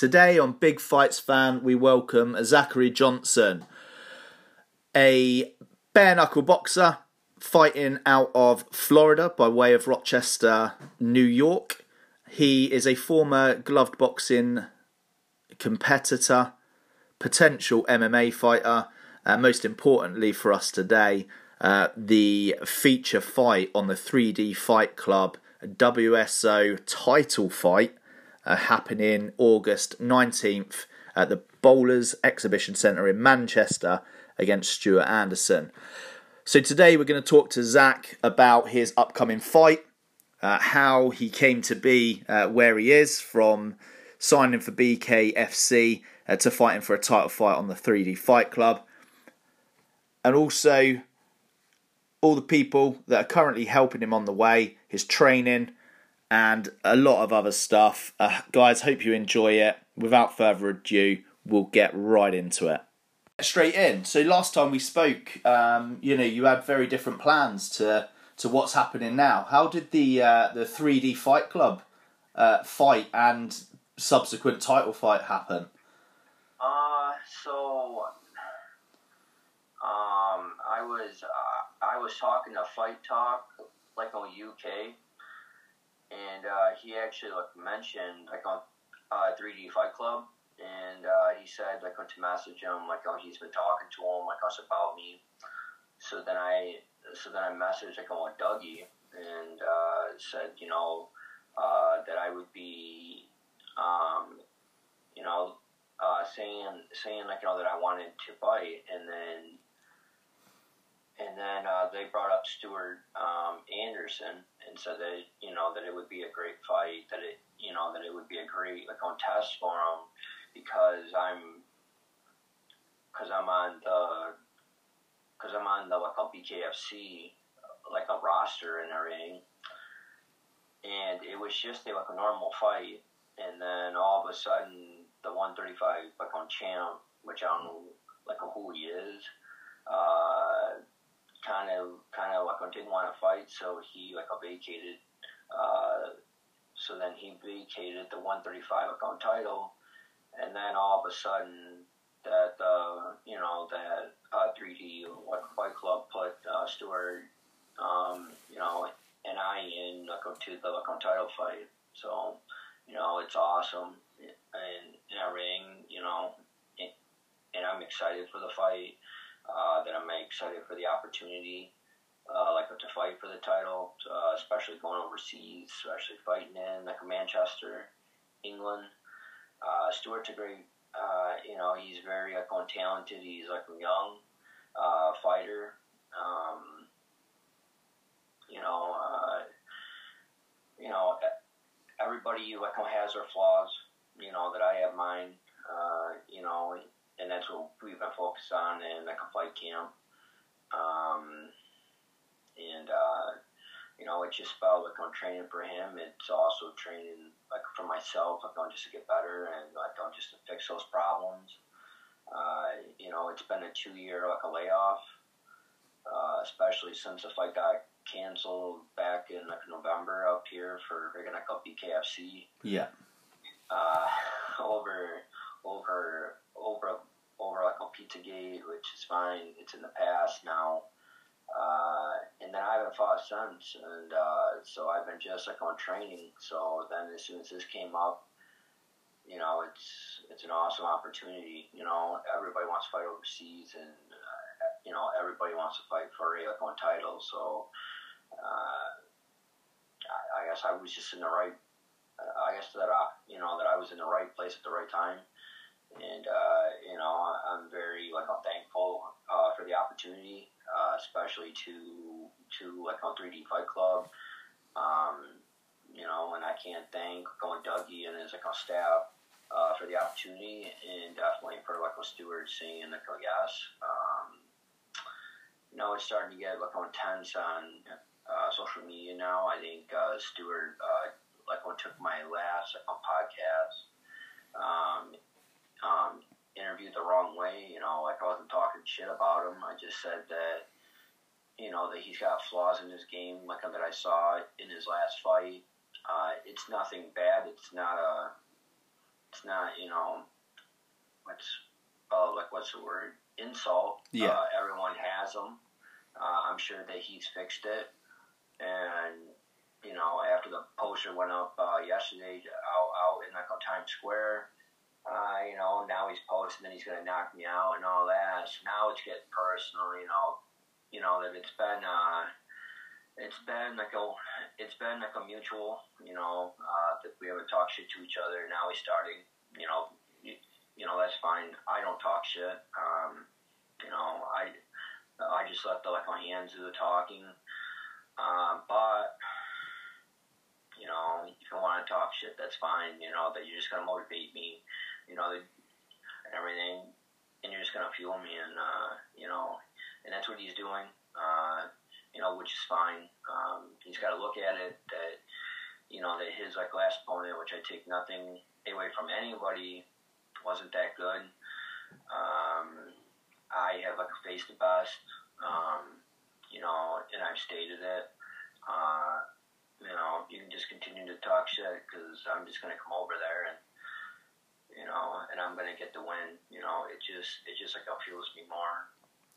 Today on Big Fights Fan, we welcome Zachary Johnson, a bare knuckle boxer fighting out of Florida by way of Rochester, New York. He is a former gloved boxing competitor, potential MMA fighter, and most importantly for us today, uh, the feature fight on the 3D Fight Club WSO title fight uh, happening August 19th at the Bowlers Exhibition Centre in Manchester against Stuart Anderson. So today we're going to talk to Zach about his upcoming fight, uh, how he came to be uh, where he is from signing for BKFC uh, to fighting for a title fight on the 3D Fight Club, and also all the people that are currently helping him on the way, his training, and a lot of other stuff. Uh, guys, hope you enjoy it. Without further ado, we'll get right into it. Straight in. So last time we spoke, um, you know, you had very different plans to to what's happening now. How did the uh, the 3D Fight Club uh, fight and subsequent title fight happen? Uh, so um, I was uh, I was talking to Fight Talk like on UK, and uh, he actually like mentioned like on uh, 3D Fight Club, and uh, he said like went to message him like oh he's been talking to him like us about me. So then I so then I messaged like on Dougie and uh, said you know uh, that I would be um, you know uh, saying saying like you know that I wanted to fight, and then and then they brought up Stuart um, Anderson and said that you know that it would be a great fight, that it you know that it would be a great like contest for him because I'm because I'm on the because I'm on the like a BKFC like a roster and everything, and it was just a, like a normal fight, and then all of a sudden the 135 like on champ, which I don't know like who he is. Uh, kind of kind of like didn't want to fight, so he like vacated. Uh, so then he vacated the 135 account title, and then all of a sudden that uh, you know that uh, 3D like Fight Club put uh, Stuart, um, you know, and I in like to the like title fight. So you know it's awesome and in a ring, you know, and, and I'm excited for the fight uh, that I'm excited for the opportunity, uh, like to fight for the title, uh, especially going overseas, especially fighting in like Manchester, England. Uh, Stuart's a great, uh, you know, he's very like talented. He's like a young uh, fighter. Um, you know, you know, everybody like has their flaws. You know that I have mine. You know, and that's what we've been focused on in like a fight camp. Um, and uh, you know, it's just about like I'm training for him. It's also training like for myself, like on just to get better and like on just to fix those problems. Uh, you know, it's been a two year like a layoff, uh, especially since the fight got canceled back in like November up here for gonna call BKFC. Yeah. Uh, over over over over like on Pizzagate, which is fine. It's in the past now. Uh, and then I haven't fought since, and uh, so I've been just like on training. So then, as soon as this came up, you know, it's it's an awesome opportunity. You know, everybody wants to fight overseas, and uh, you know, everybody wants to fight for a like on title. So uh, I, I guess I was just in the right. I guess that I, you know, that I was in the right place at the right time and uh, you know I'm very like I'm thankful uh, for the opportunity, uh, especially to to like on 3D Fight Club. Um, you know, and I can't thank going Dougie and his like on staff uh, for the opportunity, and definitely for like on Stuart saying like oh yes. Um, you know, it's starting to get like intense on uh, social media now. I think uh, Stuart like when took my last like on podcast. Um, um, interviewed the wrong way. You know, like I wasn't talking shit about him. I just said that, you know, that he's got flaws in his game, like that I saw in his last fight. Uh, it's nothing bad. It's not a, it's not you know what's uh, like what's the word insult. Yeah. Uh, everyone has them. Uh, I'm sure that he's fixed it, and you know after the poster went up uh, yesterday out out in like Times Square. Uh, you know, now he's posting that he's gonna knock me out and all that. So now it's getting personal. You know, you know that it's been uh, it's been like a it's been like a mutual. You know, uh, that we haven't talked shit to each other. Now he's starting. You know, you, you know that's fine. I don't talk shit. Um, you know, I I just let the like my hands do the talking. Um, but you know, if you want to talk shit, that's fine. You know, that you're just gonna motivate me. You know, and everything, and you're just gonna fuel me, and uh, you know, and that's what he's doing. Uh, you know, which is fine. Um, he's got to look at it that you know that his like last opponent, which I take nothing away from anybody, wasn't that good. Um, I have like faced the best, um, you know, and I've stated it. Uh, you know, you can just continue to talk shit because I'm just gonna come over there and you know, and I'm gonna get the win. You know, it just it just like fuels me more.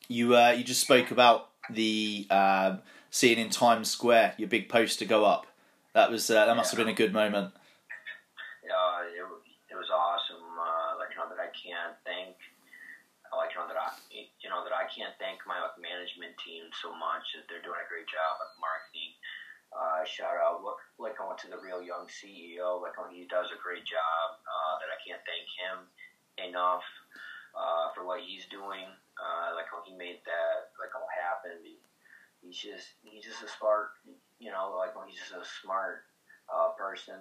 You uh, you just spoke about the um, seeing in Times Square your big poster go up. That was uh, that must have been a good moment. Uh, it, it was awesome. Uh, like you know that I can't thank, like you know that I you know that I can't thank my like, management team so much that they're doing a great job of marketing. Uh, shout out, look, like I went to the real young CEO, like when he does a great job. Can't thank him enough uh, for what he's doing. Uh, like when he made that, like what happen. He, he's just he's just a smart, you know, like he's just a smart uh, person,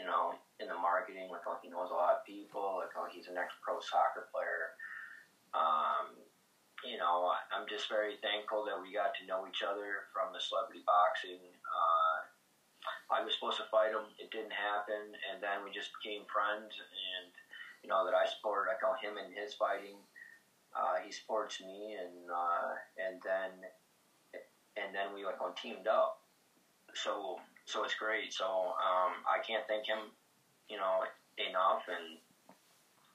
you know, in the marketing. Like how he knows a lot of people. Like how he's an ex pro soccer player. Um, you know, I'm just very thankful that we got to know each other from the celebrity boxing. Uh, I was supposed to fight him, it didn't happen, and then we just became friends. And you know that I support, I call him in his fighting. Uh, he supports me, and uh, and then and then we like on teamed up. So so it's great. So um, I can't thank him, you know, enough. And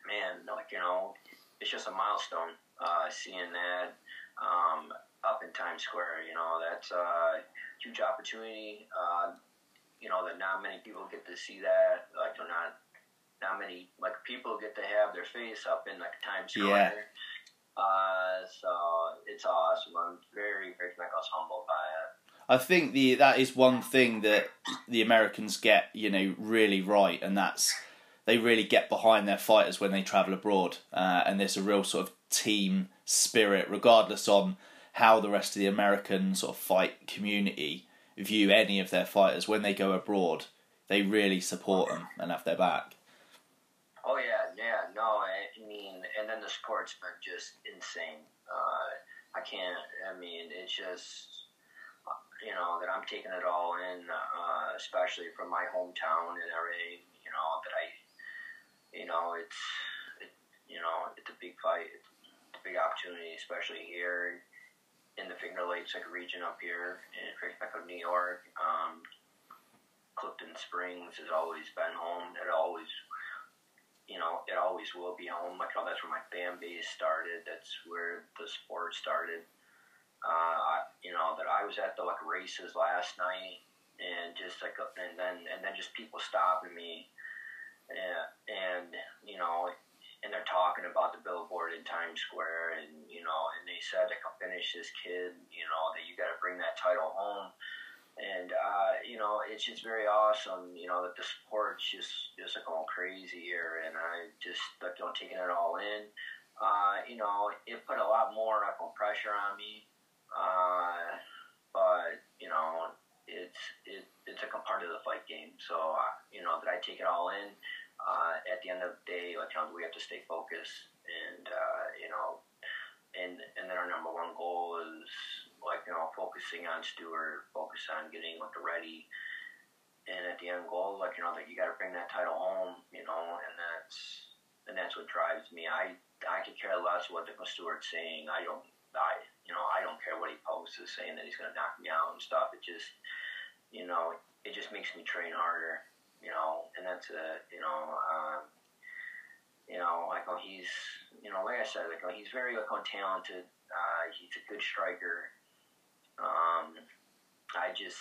man, like you know, it's just a milestone uh, seeing that um, up in Times Square. You know, that's a huge opportunity. You know that not many people get to see that. Like, they're not not many like people get to have their face up in like Times Square. Yeah. Uh, so it's awesome. I'm very, very like, I was humbled by it. I think the that is one thing that the Americans get, you know, really right, and that's they really get behind their fighters when they travel abroad, uh, and there's a real sort of team spirit, regardless on how the rest of the American sort of fight community view any of their fighters when they go abroad. They really support them and have their back. Oh yeah, yeah, no, I mean, and then the support's been just insane. Uh, I can't. I mean, it's just you know that I'm taking it all in, uh, especially from my hometown and everything. You know that I, you know, it's, it, you know, it's a big fight. It's a big opportunity, especially here in the Finger Lakes like region up here in of New York. Um, Clifton Springs has always been home. It always you know, it always will be home. Like, oh, that's where my fan base started. That's where the sport started. Uh, I, you know, that I was at the like races last night, and just like, and then and then just people stopping me, and, and you know, and they're talking about the billboard in Times Square, and you know, and they said like, I'll finish this kid, you know, that you got to bring that title home and uh, you know it's just very awesome. You know that the sport's just just like going crazy here, and I just like you know taking it all in. Uh, you know, it put a lot more like pressure on me, uh, but you know it's it, it's like a part of the fight game. So uh, you know that I take it all in. Uh, at the end of the day, like you know, we have to stay focused, and uh, you know, and and then our number one goal is like you know focusing on Stewart, focus on getting like ready, and at the end goal, like you know that you got to bring that title home, you know, and that's and that's what drives me. I I could care less what Nickel Stewart's saying. I don't I you know I don't care what he posts is saying that he's gonna knock me out and stuff. It just you know it just makes me train harder, you know, and that's a you know. Um, you know, like oh, he's you know, like I said, like oh, he's very like oh, talented. Uh, he's a good striker. Um, I just,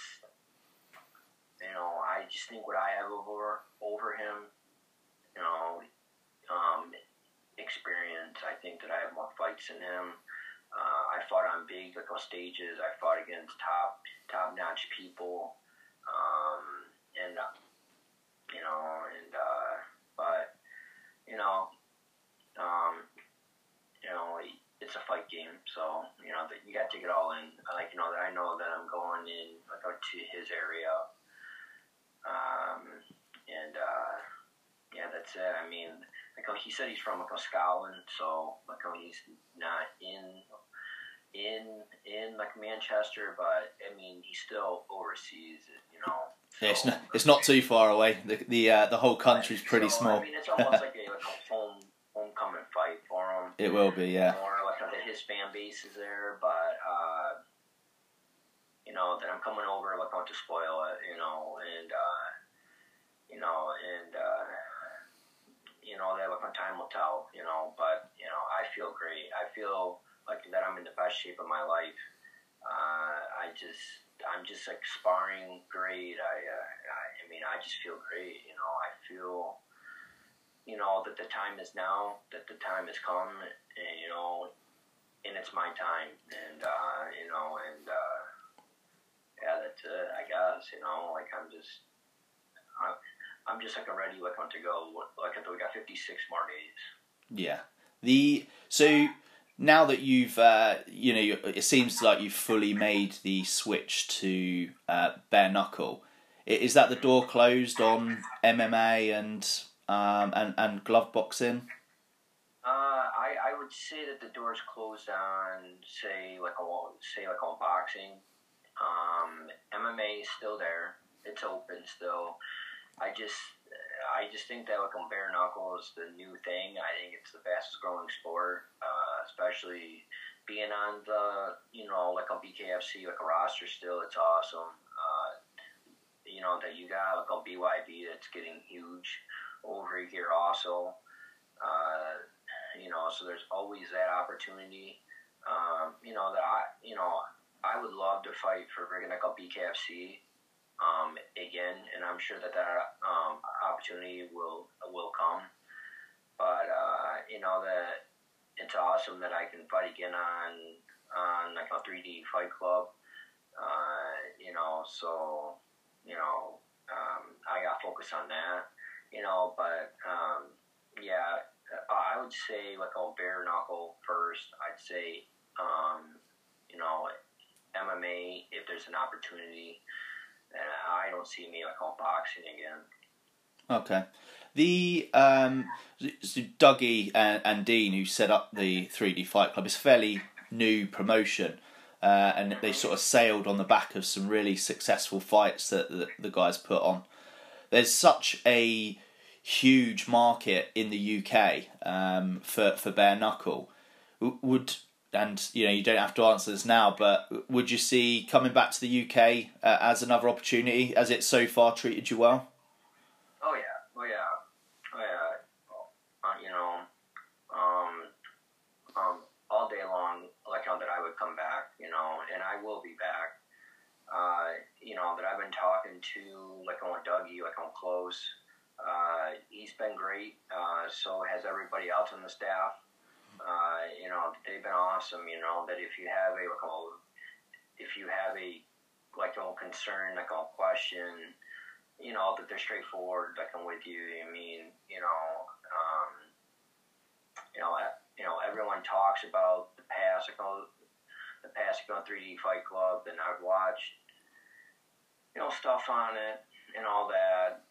you know, I just think what I have over over him, you know, um, experience. I think that I have more fights than him. Uh, I fought on big like on stages. I fought against top top notch people, um, and uh, you know, and uh, but you know, um, you know, it's a fight game, so you know that you got to take it all in. Like you know that I know that I'm going in like to his area, um, and uh, yeah, that's it. I mean, like he said, he's from like Scotland, so like he's not in in in like Manchester, but I mean he's still overseas, you know. So, yeah, it's not, it's not too far away. The the uh, the whole country's pretty so, small. I mean, it's almost like a, like a home homecoming fight for him. It will be, yeah. More his fan base is there, but uh, you know that I'm coming over like to spoil it, you know, and uh, you know, and uh, you know that like time will tell, you know. But you know, I feel great. I feel like that I'm in the best shape of my life. Uh, I just I'm just like sparring great. I, uh, I I mean I just feel great. You know I feel you know that the time is now. That the time has come, and you know, and it's my time. And uh, you know, and uh, yeah, that's it. I guess you know, like I'm just. I'm, I'm just like ready, like on to go. Like we got 56 more days. Yeah. The so now that you've uh, you know it seems like you've fully made the switch to uh, bare knuckle is that the door closed on MMA and um, and and glove boxing would say that the door's closed on say like on say like on boxing um, MMA is still there it's open still I just I just think that like bare knuckle is the new thing. I think it's the fastest growing sport, uh, especially being on the you know like on BKFC like a roster still. It's awesome. Uh, you know that you got like on BYB that's getting huge over here also. Uh, you know, so there's always that opportunity. Um, you know that I you know I would love to fight for a BKFC um, again, and I'm sure that that um, opportunity will will come. But uh, you know that it's awesome that I can fight again on on like a 3D Fight Club. Uh, you know, so you know um, I got focus on that. You know, but um, yeah, I would say like a bare knuckle first. I'd say um, you know MMA if there's an opportunity and I don't see me like on boxing again. Okay. The um, so Dougie and, and Dean, who set up the 3D Fight Club, is fairly new promotion. Uh, and they sort of sailed on the back of some really successful fights that the, the guys put on. There's such a huge market in the UK um, for for bare knuckle. Would and you know you don't have to answer this now, but would you see coming back to the UK uh, as another opportunity, as it so far treated you well? Oh yeah, oh yeah, oh yeah. Uh, you know, um, um, all day long, like on that I would come back, you know, and I will be back. Uh, you know that I've been talking to like on Dougie, like on close. Uh, he's been great. Uh, so has everybody else on the staff. Uh, you know, they've been awesome. You know that if you have a if you have a like a concern, like a question, you know that they're straightforward. Like I'm with you. I mean, you know, um, you know, you know, everyone talks about the past, like oh, the on 3D Fight Club, and I've watched, you know, stuff on it and all that,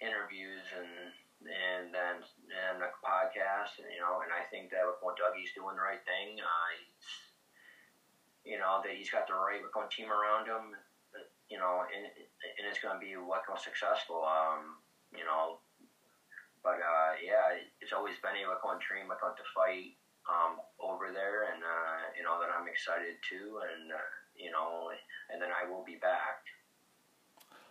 interviews and and then and a podcast, and, you know, and I think that what Dougie's doing the right thing. Uh, you know that he's got the right team around him. You know, and and it's going to be what most successful. Um, you know, but uh, yeah, it's always been a like dream like to fight um, over there, and uh, you know that I'm excited too, and uh, you know, and then I will be back.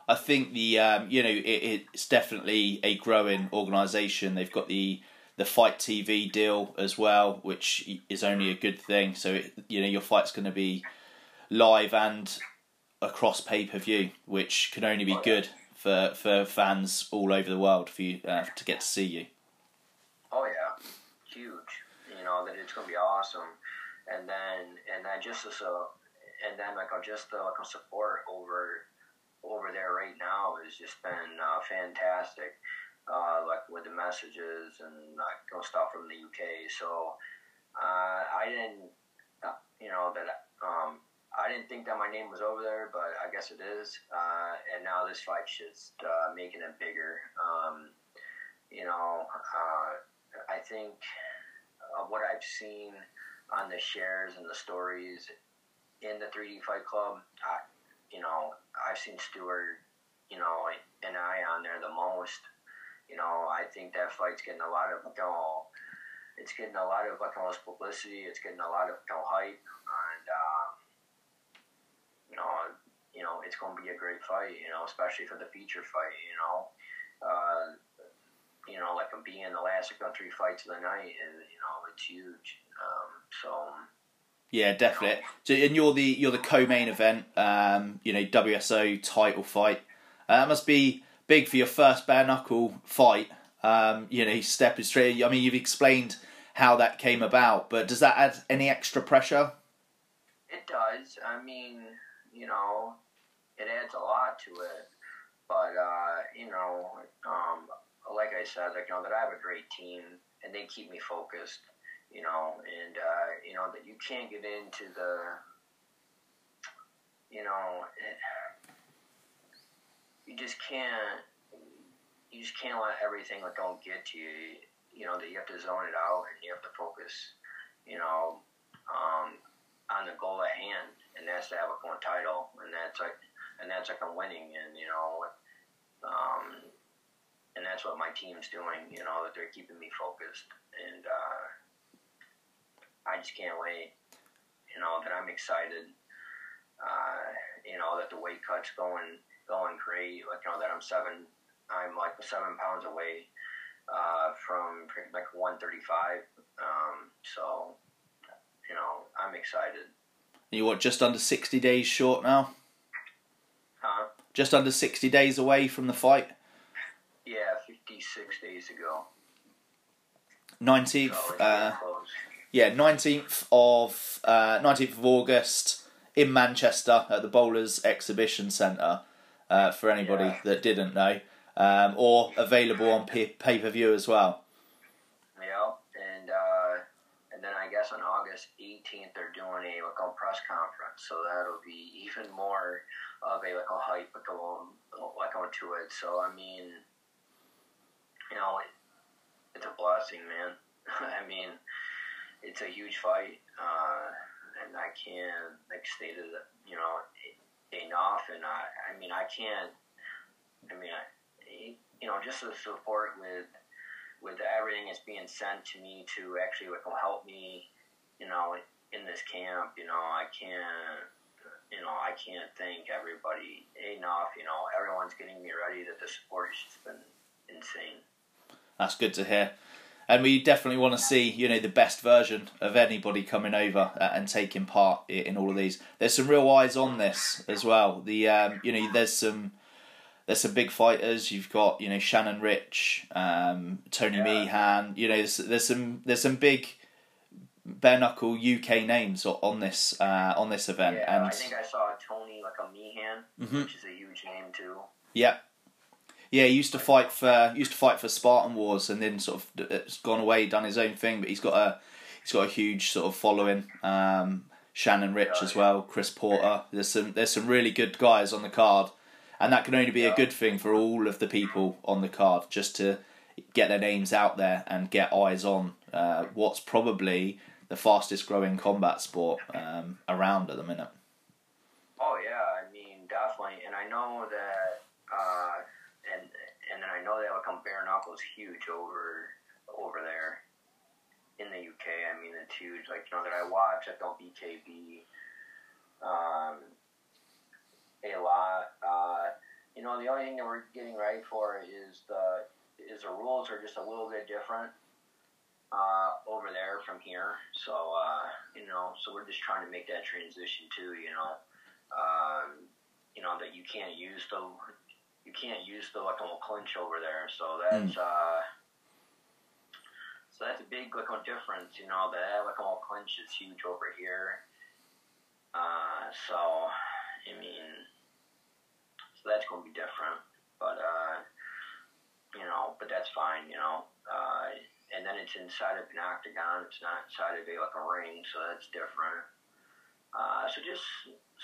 I think the um, you know it, it's definitely a growing organisation. They've got the the FITE TV deal as well, which is only a good thing. So it, you know your fight's going to be live and across pay per view, which can only be good for for fans all over the world for you uh, to get to see you. Oh yeah, huge. You know that it's gonna be awesome, and then and then just as a and then like uh, just the like uh, support over over there right now has just been uh, fantastic. Uh, like with the messages and like you know, stuff from the UK. So uh, I didn't, uh, you know that um, I didn't think that my name was over there, but I guess it is. Uh, and now this fight's just uh, making it bigger. Um, you know, I think of what I've seen on the shares and the stories in the 3D Fight Club, I, you know, I've seen Stewart, you know, and I on there the most. You know, I think that fight's getting a lot of, you know, it's getting a lot of like almost publicity. It's getting a lot of you know, hype, and um, you know, you know, it's going to be a great fight. You know, especially for the feature fight. You know, uh, you know, like being the last three fights of the night, and you know, it's huge. Um, so Yeah, definitely. So, and you're the you're the co-main event. Um, you know, WSO title fight. Uh, that must be big for your first bare knuckle fight. Um, you know, stepping straight. I mean, you've explained how that came about, but does that add any extra pressure? It does. I mean, you know, it adds a lot to it. But uh, you know, um, like I said, like you know that I have a great team and they keep me focused. You know, and uh, you know that you can't get into the, you know, it, you just can't. You just can't let everything like don't get to you. You know that you have to zone it out and you have to focus. You know, um, on the goal at hand, and that's to have a one title, and that's like, and that's like I'm winning, and you know, um, and that's what my team's doing. You know, that they're keeping me focused, and uh, I just can't wait. You know that I'm excited. Uh, you know that the weight cut's going going great. Like you know that I'm seven, I'm like seven pounds away uh, from like 135. Um, so you know, I'm excited. You what? Just under sixty days short now. Huh? Just under sixty days away from the fight. Yeah, 56 days ago. Nineteenth. So Uh, close. Yeah, nineteenth of uh, nineteenth of August in Manchester at the Bowlers Exhibition Centre. Uh, for anybody Yeah. that didn't know, um, or available on pay per view as well. Yeah, and uh, and then I guess on August 18th they're doing a like a press conference, so that'll be even more of a like a hype like on like onto it. So I mean, you know, it, it's a blessing, man. I mean, it's a huge fight, uh, and I can't like state it, you know, enough. And I, I mean, I can't. I mean, I, you know, just the support with with everything that's being sent to me to actually like help me, you know, in this camp. You know, I can't. You know, I can't thank everybody enough. You know, everyone's getting me ready. That the support has just been insane. That's good to hear. And we definitely want to see, you know, the best version of anybody coming over uh, and taking part in all of these. There's some real eyes on this as well. The um, you know, there's some there's some big fighters. You've got you know Shannon Rich, um, Tony Yeah. Meehan. You know, there's, there's some there's some big bare knuckle UK names on this uh, on this event. yeah, and I think I saw Tony like a Meehan, Mhm. which is a huge name too. Yeah. Yeah, he used to fight for used to fight for Spartan Wars, and then sort of it's gone away, done his own thing. But he's got a he's got a huge sort of following. Um, Shannon Rich Yeah, as yeah. well, Chris Porter. There's some there's some really good guys on the card, and that can only be a good thing for all of the people on the card, just to get their names out there and get eyes on uh, what's probably the fastest growing combat sport um, around at the minute. Oh yeah, I mean definitely, and I know that, uh, and and then I know that like um, huge over over there in the UK. I mean it's huge. Like you know that I watch like on BKB, um, a lot. Uh, you know the only thing that we're getting ready for is the is the rules are just a little bit different. uh, over there from here. So uh, you know, so we're just trying to make that transition too. You know, um, you know that you can't use the you can't use the like on clinch over there. So that's mm. uh, so that's a big like on difference. You know, that like on clinch is huge over here. Uh, so I mean, so that's going to be different. But uh, you know, but that's fine. You know. Uh, and then it's inside of an octagon. It's not inside of a like a ring, so that's different. Uh, so just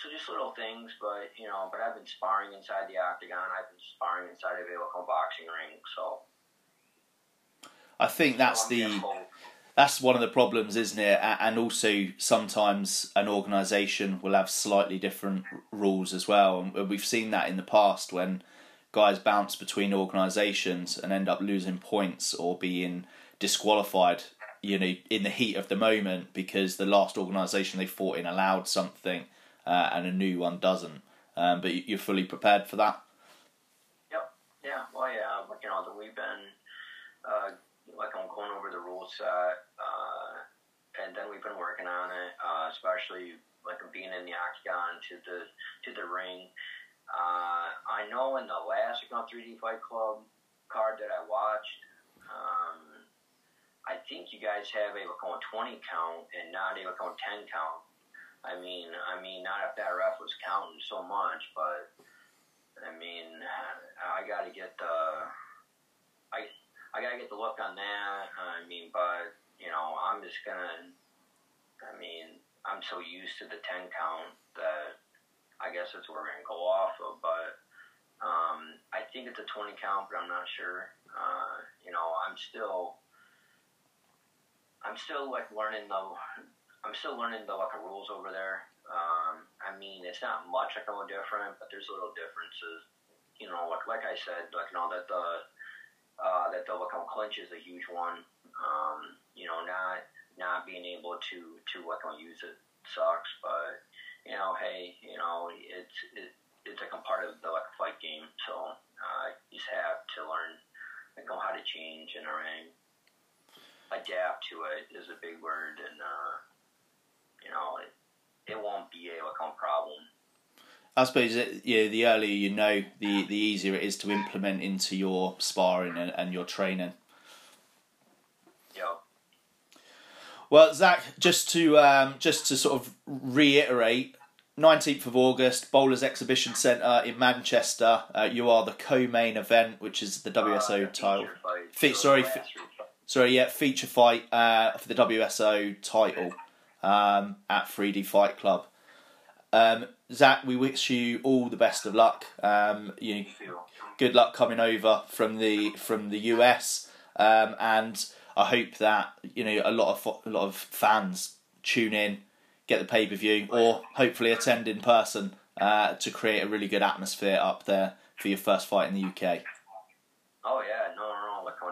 so just little things, but you know, but I've been sparring inside the octagon. I've been sparring inside a local boxing ring, so. I think that's the that's one of the problems, isn't it? And also sometimes an organisation will have slightly different rules as well, and we've seen that in the past when guys bounce between organisations and end up losing points or being disqualified you know in the heat of the moment because the last organisation they fought in allowed something uh, and a new one doesn't. Um, but you're fully prepared for that. Yep. Yeah. Well, yeah. You know, we've been uh, like I'm going over the rules set, uh, and then we've been working on it, uh, especially like being in the octagon to the to the ring. Uh, I know in the last like, 3D Fight Club card that I watched. Um, I think you guys have a on 20 count and not a on 10 count. I mean, I mean, not if that ref was counting so much, but I mean, I got to get the, I, I got to get the look on that. I mean, but you know, I'm just gonna. I mean, I'm so used to the 10 count that I guess that's what we're gonna go off of. But um, I think it's a 20 count, but I'm not sure. Uh, you know, I'm still I'm still like learning the I'm still learning the like rules over there. Um, I mean, it's not much like little different, but there's little differences. You know, like like I said, like you know that the uh, that the like clinch is a huge one. Um, you know, not not being able to to like use it sucks, but you know, hey, you know, it's it, it's like a part of the like fight game, so uh, you just have to learn like how to change in a ring adapt to it is a big word, and uh, you know, it, it won't be a like, problem. I suppose that, yeah, the earlier you know, the the easier it is to implement into your sparring and, and your training. Yeah. Well, Zach, just to um, just to sort of reiterate, nineteenth of August, Bowlers Exhibition Centre in Manchester. Uh, you are the co-main event, which is the WSO uh, title. Fe- sorry, sorry, yeah, feature fight uh, for the WSO title um, at 3D Fight Club. Um, Zach, we wish you all the best of luck. Um, you, good luck coming over from the from the US, um, and I hope that you know a lot of a lot of fans tune in, get the pay per view, or hopefully attend in person uh, to create a really good atmosphere up there for your first fight in the UK. Oh yeah, no,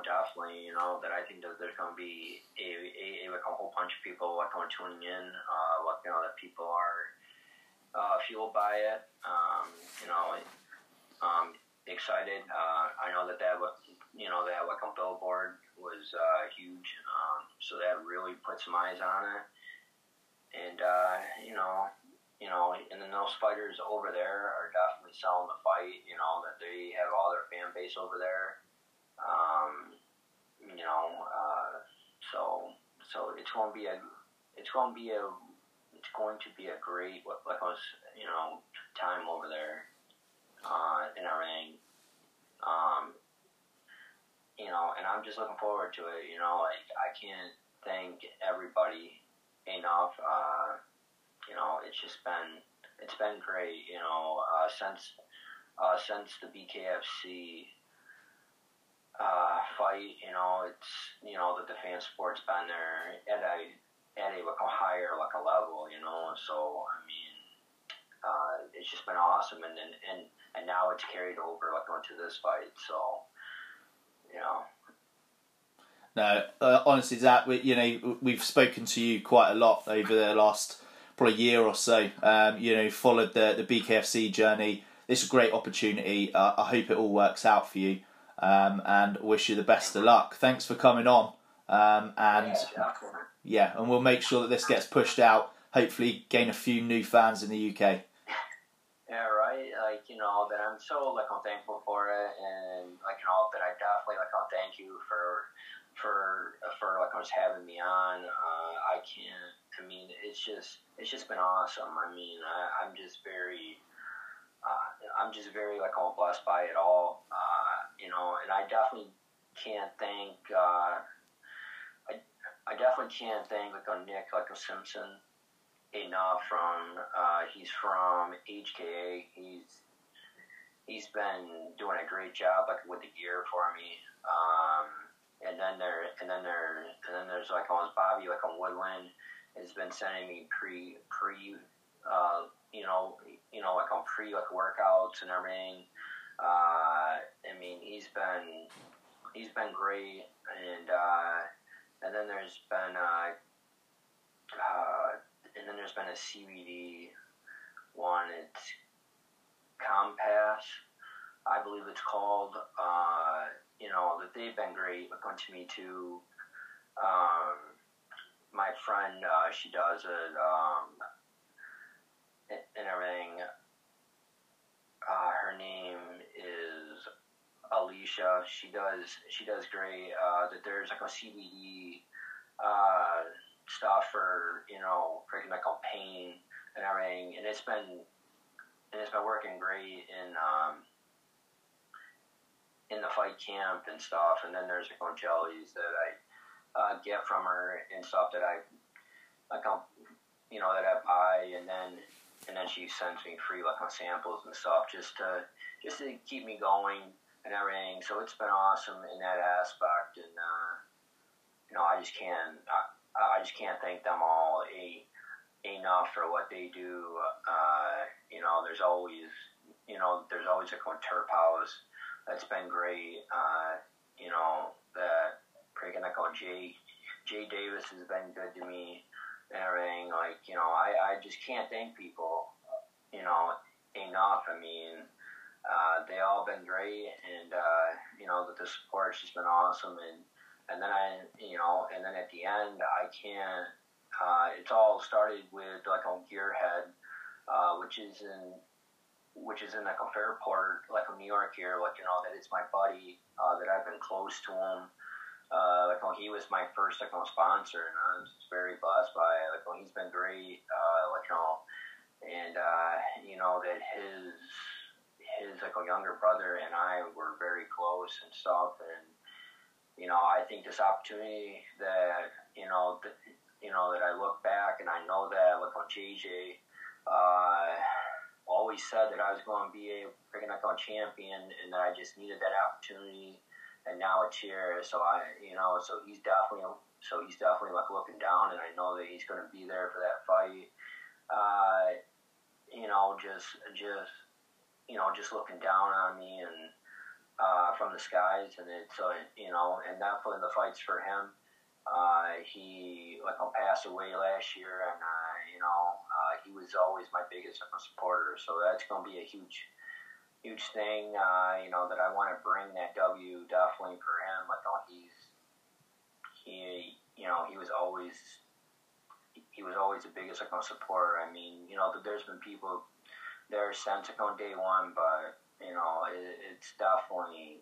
definitely, you know, that I think that there's going to be a, a, a, like a whole bunch of people like on tuning in, uh, you know, that people are uh, fueled by it, um, you know, um, excited. Uh, I know that that, you know, that like a billboard was uh, huge, um, so that really put some eyes on it. And, uh, you know, you know, and then those fighters over there are definitely selling the fight, you know, that they have all their fan base over there. Um, you know, uh, so it's going to be a it's going to be a it's going to be a great like was you know time over there uh, in ring. Um, you know, and I'm just looking forward to it. You know, like I can't thank everybody enough. Uh, you know, it's just been it's been great. You know, uh, since uh, since the BKFC uh, fight. You know, it's you know the fan sport's been there at a at a like a higher like a level. You know, so I mean, uh, it's just been awesome, and and and, and now it's carried over like onto this fight. So, you know. No, uh, honestly, Zach, you know, we've spoken to you quite a lot over the last probably year or so. Um, you know, followed the the BKFC journey. This is a great opportunity. Uh, I hope it all works out for you um, and wish you the best of luck. Thanks for coming on Um, and Yeah, and we'll make sure that this gets pushed out. Hopefully, gain a few new fans in the UK. Yeah, right. Like you know that I'm so like I'm thankful for it, and like you know that I definitely like I'll thank you for for for like just having me on. Uh, I can't. I mean, it's just it's just been awesome. I mean, I, I'm just very. Uh, I'm just very like I'm blessed by it all, uh, you know, and I definitely can't thank. Uh, I I definitely can't thank like a Nick like a Simpson enough from uh, he's from HKA. He's he's been doing a great job like with the gear for me. Um, and then there and then there and then there's like almost Bobby like on Woodland has been sending me pre pre uh, you know you know like on pre like workouts and everything. Uh, I mean he's been he's been great and uh, and then there's been uh, uh, and then there's been a CBD one. It's Compass, I believe it's called. Uh, you know that they've been great looking to me too. Um, my friend, uh, she does it um, and everything. Uh, her name Alicia. She does she does great. Uh, that there's like a CBD uh, stuff for you know freaking like on pain and everything, and it's been and it's been working great in um, in the fight camp and stuff. And then there's like on jellies that I uh, get from her and stuff that I like you know that I buy, and then and then she sends me free like on samples and stuff just to just to keep me going and everything. So it's been awesome in that aspect, and uh, you know I just can't. I, I just can't thank them all a, enough for what they do. Uh, you know, there's always, you know, there's always a Turf House that's been great. Uh, you know, that freaking on Jay, Jay Davis has been good to me and everything. Like, you know, I, I just can't thank people, you know, enough. I mean, uh, they all been great, and uh, you know that the support's just been awesome, and and then I, you know, and then at the end, I can't. Uh, it's all started with like on Gearhead, uh, which is in which is in like a Fairport, like in New York here. Like you know that it's my buddy uh, that I've been close to him. Uh, like when he was my first like on sponsor, and I was very blessed by it. Like when he's been great. Uh, like you know, and uh, you know that his his like a younger brother and I were very close and stuff, and you know, I think this opportunity that you know, you know, that I look back and I know that look on JJ, uh, always said that I was going to be a freaking icon champion and that I just needed that opportunity, and now it's here. So I, you know, so he's definitely, so he's definitely like looking down, and I know that he's going to be there for that fight. Uh, you know, just, just, you know, just looking down on me and uh, from the skies, and it's uh, you know, and definitely the fights for him. Uh, he like I passed away last year, and uh, you know, uh, he was always my biggest supporter. So that's going to be a huge, huge thing. Uh, you know that I want to bring that W definitely for him. I thought he's he, you know, he was always he was always the biggest like supporter. I mean, you know, there's been people like on day one, but you know, it, it's definitely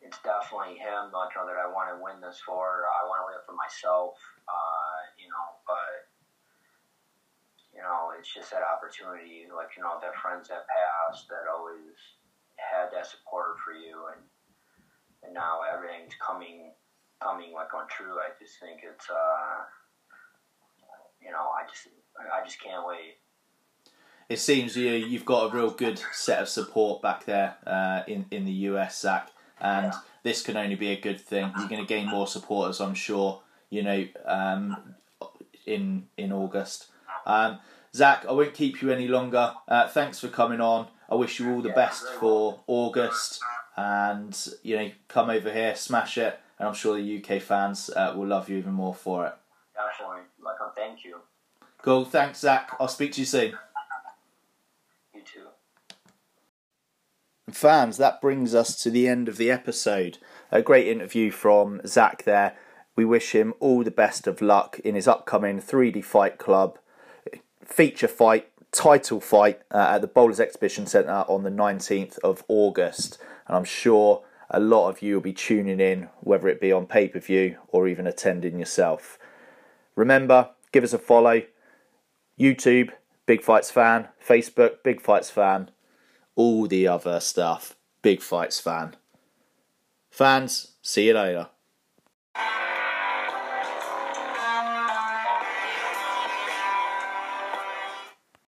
it's definitely him. Not sure that I want to win this for. I want to win it for myself. Uh, you know, but you know, it's just that opportunity. Like you know, that friends that passed that always had that support for you, and and now everything's coming coming like on true. I just think it's uh, you know, I just I just can't wait it seems you you've got a real good set of support back there uh, in in the US, Zach, and this can only be a good thing. You're going to gain more supporters, I'm sure. You know, um, in in August. Um, Zach, I won't keep you any longer. Uh, thanks for coming on. I wish you all the best for August, and you know, come over here, smash it, and I'm sure the UK fans uh, will love you even more for it. Definitely, like, thank you. Cool. Thanks, Zach. I'll speak to you soon. Fans, that brings us to the end of the episode. A great interview from Zach there. We wish him all the best of luck in his upcoming 3D Fight Club feature fight, title fight uh, at the Bowlers Exhibition Centre on the 19th of August. And I'm sure a lot of you will be tuning in, whether it be on pay per view or even attending yourself. Remember, give us a follow. YouTube, Big Fights Fan. Facebook, Big Fights Fan. All the other stuff, Big Fights Fan. Fans, see you later.